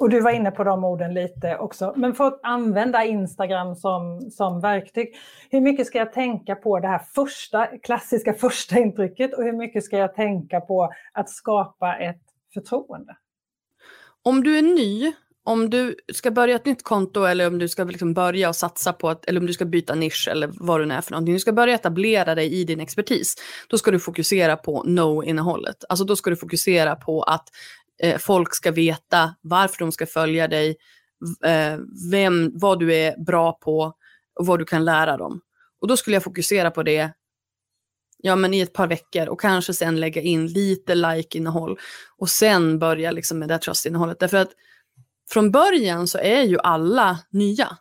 Och du var inne på de orden lite också. Men för att använda Instagram som, som verktyg, hur mycket ska jag tänka på det här första, klassiska första intrycket och hur mycket ska jag tänka på att skapa ett förtroende? Om du är ny, om du ska börja ett nytt konto eller om du ska liksom börja och satsa på att, eller om du ska byta nisch eller vad du nu är för någonting. Du ska börja etablera dig i din expertis. Då ska du fokusera på no-innehållet. Alltså då ska du fokusera på att eh, folk ska veta varför de ska följa dig, eh, vem, vad du är bra på och vad du kan lära dem. Och då skulle jag fokusera på det ja, men i ett par veckor och kanske sen lägga in lite like-innehåll och sen börja liksom med det här trust-innehållet. Därför att från början så är ju alla nya.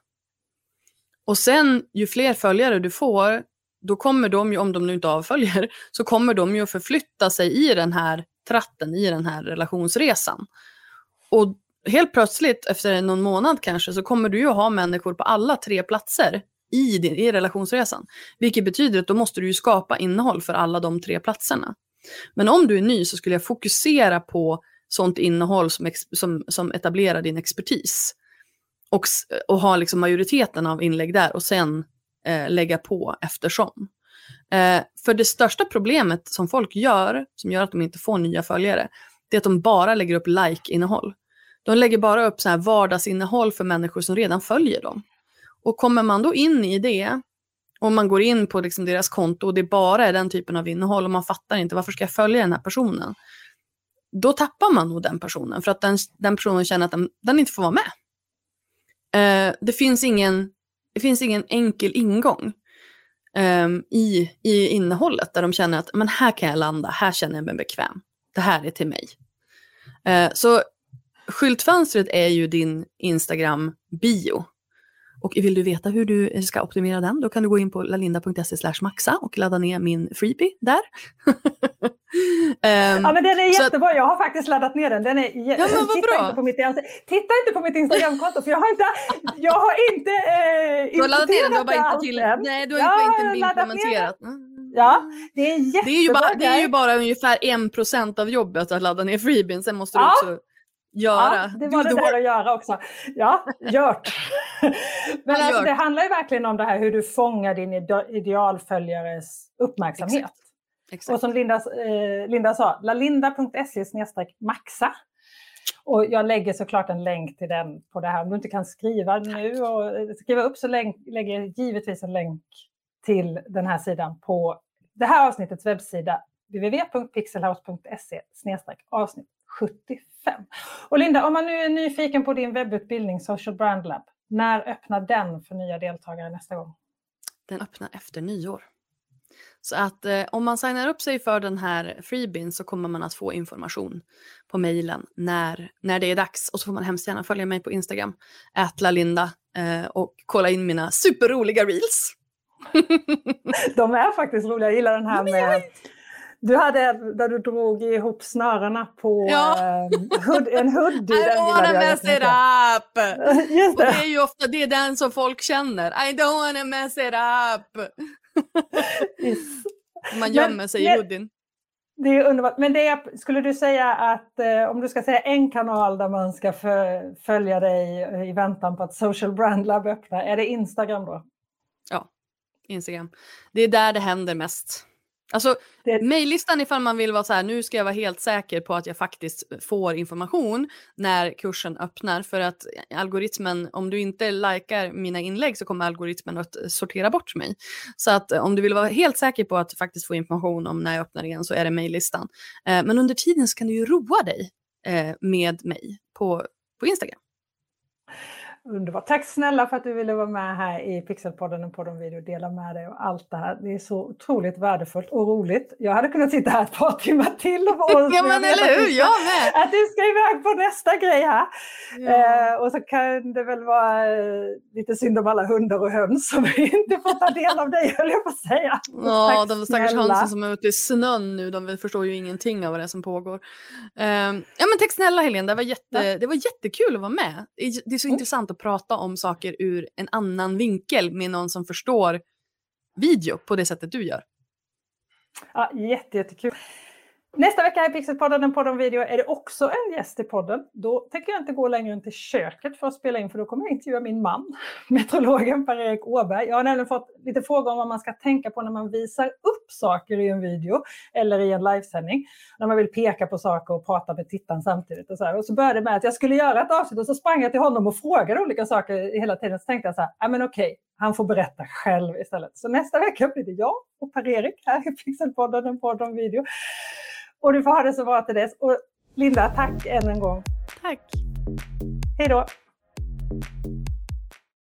Och sen ju fler följare du får, då kommer de ju, om de nu inte avföljer, så kommer de ju att förflytta sig i den här tratten, i den här relationsresan. Och helt plötsligt, efter någon månad kanske, så kommer du ju ha människor på alla tre platser i, din, i relationsresan. Vilket betyder att då måste du ju skapa innehåll för alla de tre platserna. Men om du är ny så skulle jag fokusera på sånt innehåll som, som, som etablerar din expertis. Och, och ha liksom majoriteten av inlägg där och sen eh, lägga på eftersom. Eh, för det största problemet som folk gör, som gör att de inte får nya följare, det är att de bara lägger upp like-innehåll. De lägger bara upp så här vardagsinnehåll för människor som redan följer dem. Och kommer man då in i det, och man går in på liksom deras konto och det bara är den typen av innehåll och man fattar inte varför ska jag följa den här personen. Då tappar man nog den personen för att den, den personen känner att den, den inte får vara med. Eh, det, finns ingen, det finns ingen enkel ingång um, i, i innehållet där de känner att men här kan jag landa, här känner jag mig bekväm. Det här är till mig. Uh, så skyltfönstret är ju din Instagram-bio. Och vill du veta hur du ska optimera den, då kan du gå in på lalinda.se maxa och ladda ner min freebie där. um, ja men den är jättebra, att, jag har faktiskt laddat ner den. den är, ja, men vad titta, bra. Inte på mitt, titta inte på mitt Instagramkonto för jag har inte, jag har inte eh, Du har laddat ner den, du har bara inte, till, nej, du har ja, inte implementerat. Ja, det är jättebra. Det är ju bara, det är ju bara ungefär en procent av jobbet att ladda ner freebien, sen måste du ja. också göra. Ja, det var det där att göra också. Ja, gjort. Men alltså, det handlar ju verkligen om det här hur du fångar din idealföljares uppmärksamhet. Exakt. Exakt. Och som Linda, eh, Linda sa, lalinda.se maxa. Och jag lägger såklart en länk till den på det här. Om du inte kan skriva nu och skriva upp så länk, lägger jag givetvis en länk till den här sidan på det här avsnittets webbsida www.pixelhouse.se avsnitt 75. Och Linda, om man nu är nyfiken på din webbutbildning Social Brand Lab, när öppnar den för nya deltagare nästa gång? Den öppnar efter nyår. Så att eh, om man signar upp sig för den här freebin så kommer man att få information på mejlen när, när det är dags. Och så får man hemskt gärna följa mig på Instagram, ätlalinda eh, och kolla in mina superroliga reels. De är faktiskt roliga, jag gillar den här med du hade där du drog ihop snörena på ja. eh, hood, en hoodie. I don't wanna mess it up! Just det. Och det är ju ofta det är den som folk känner. I don't wanna mess it up! Yes. Man gömmer men, sig i hoodien. Det är underbart. Men det är, skulle du säga att eh, om du ska säga en kanal där man ska följa dig i väntan på att Social Brand Lab öppnar, är det Instagram då? Ja, Instagram. Det är där det händer mest. Alltså det... mejllistan ifall man vill vara så här, nu ska jag vara helt säker på att jag faktiskt får information när kursen öppnar. För att algoritmen, om du inte likar mina inlägg så kommer algoritmen att sortera bort mig. Så att om du vill vara helt säker på att faktiskt få information om när jag öppnar igen så är det mejllistan. Eh, men under tiden så kan du ju roa dig eh, med mig på, på Instagram. Underbart. Tack snälla för att du ville vara med här i Pixelpodden och på de video och dela med dig och allt det här. Det är så otroligt värdefullt och roligt. Jag hade kunnat sitta här ett par timmar till och Ja men eller hur, jag med! Att du ska iväg på nästa grej här. Ja. Eh, och så kan det väl vara eh, lite synd om alla hundar och höns som inte får ta del av dig höll jag på att säga. Ja, tack de stackars hönsen som är ute i snön nu, de förstår ju ingenting av vad det är som pågår. Eh, ja men tack snälla Helene, det var, jätte, ja. det var jättekul att vara med. Det är så mm. intressant att prata om saker ur en annan vinkel med någon som förstår video på det sättet du gör. Ja, jätte, jättekul. Nästa vecka i Pixelpodden, en podd om video, är det också en gäst i podden. Då tänker jag inte gå längre än till köket för att spela in, för då kommer jag intervjua min man, meteorologen Per-Erik Åberg. Jag har nämligen fått lite frågor om vad man ska tänka på när man visar upp saker i en video eller i en livesändning. När man vill peka på saker och prata med tittaren samtidigt. Och så, här. och så började det med att jag skulle göra ett avsnitt och så sprang jag till honom och frågade olika saker hela tiden. Så tänkte jag så här, ja men okej, han får berätta själv istället. Så nästa vecka blir det jag och Per-Erik här i Pixelpodden, en podd om video. Och du får ha det så bra till dess. Och Linda, tack än en gång. Tack. Hej då.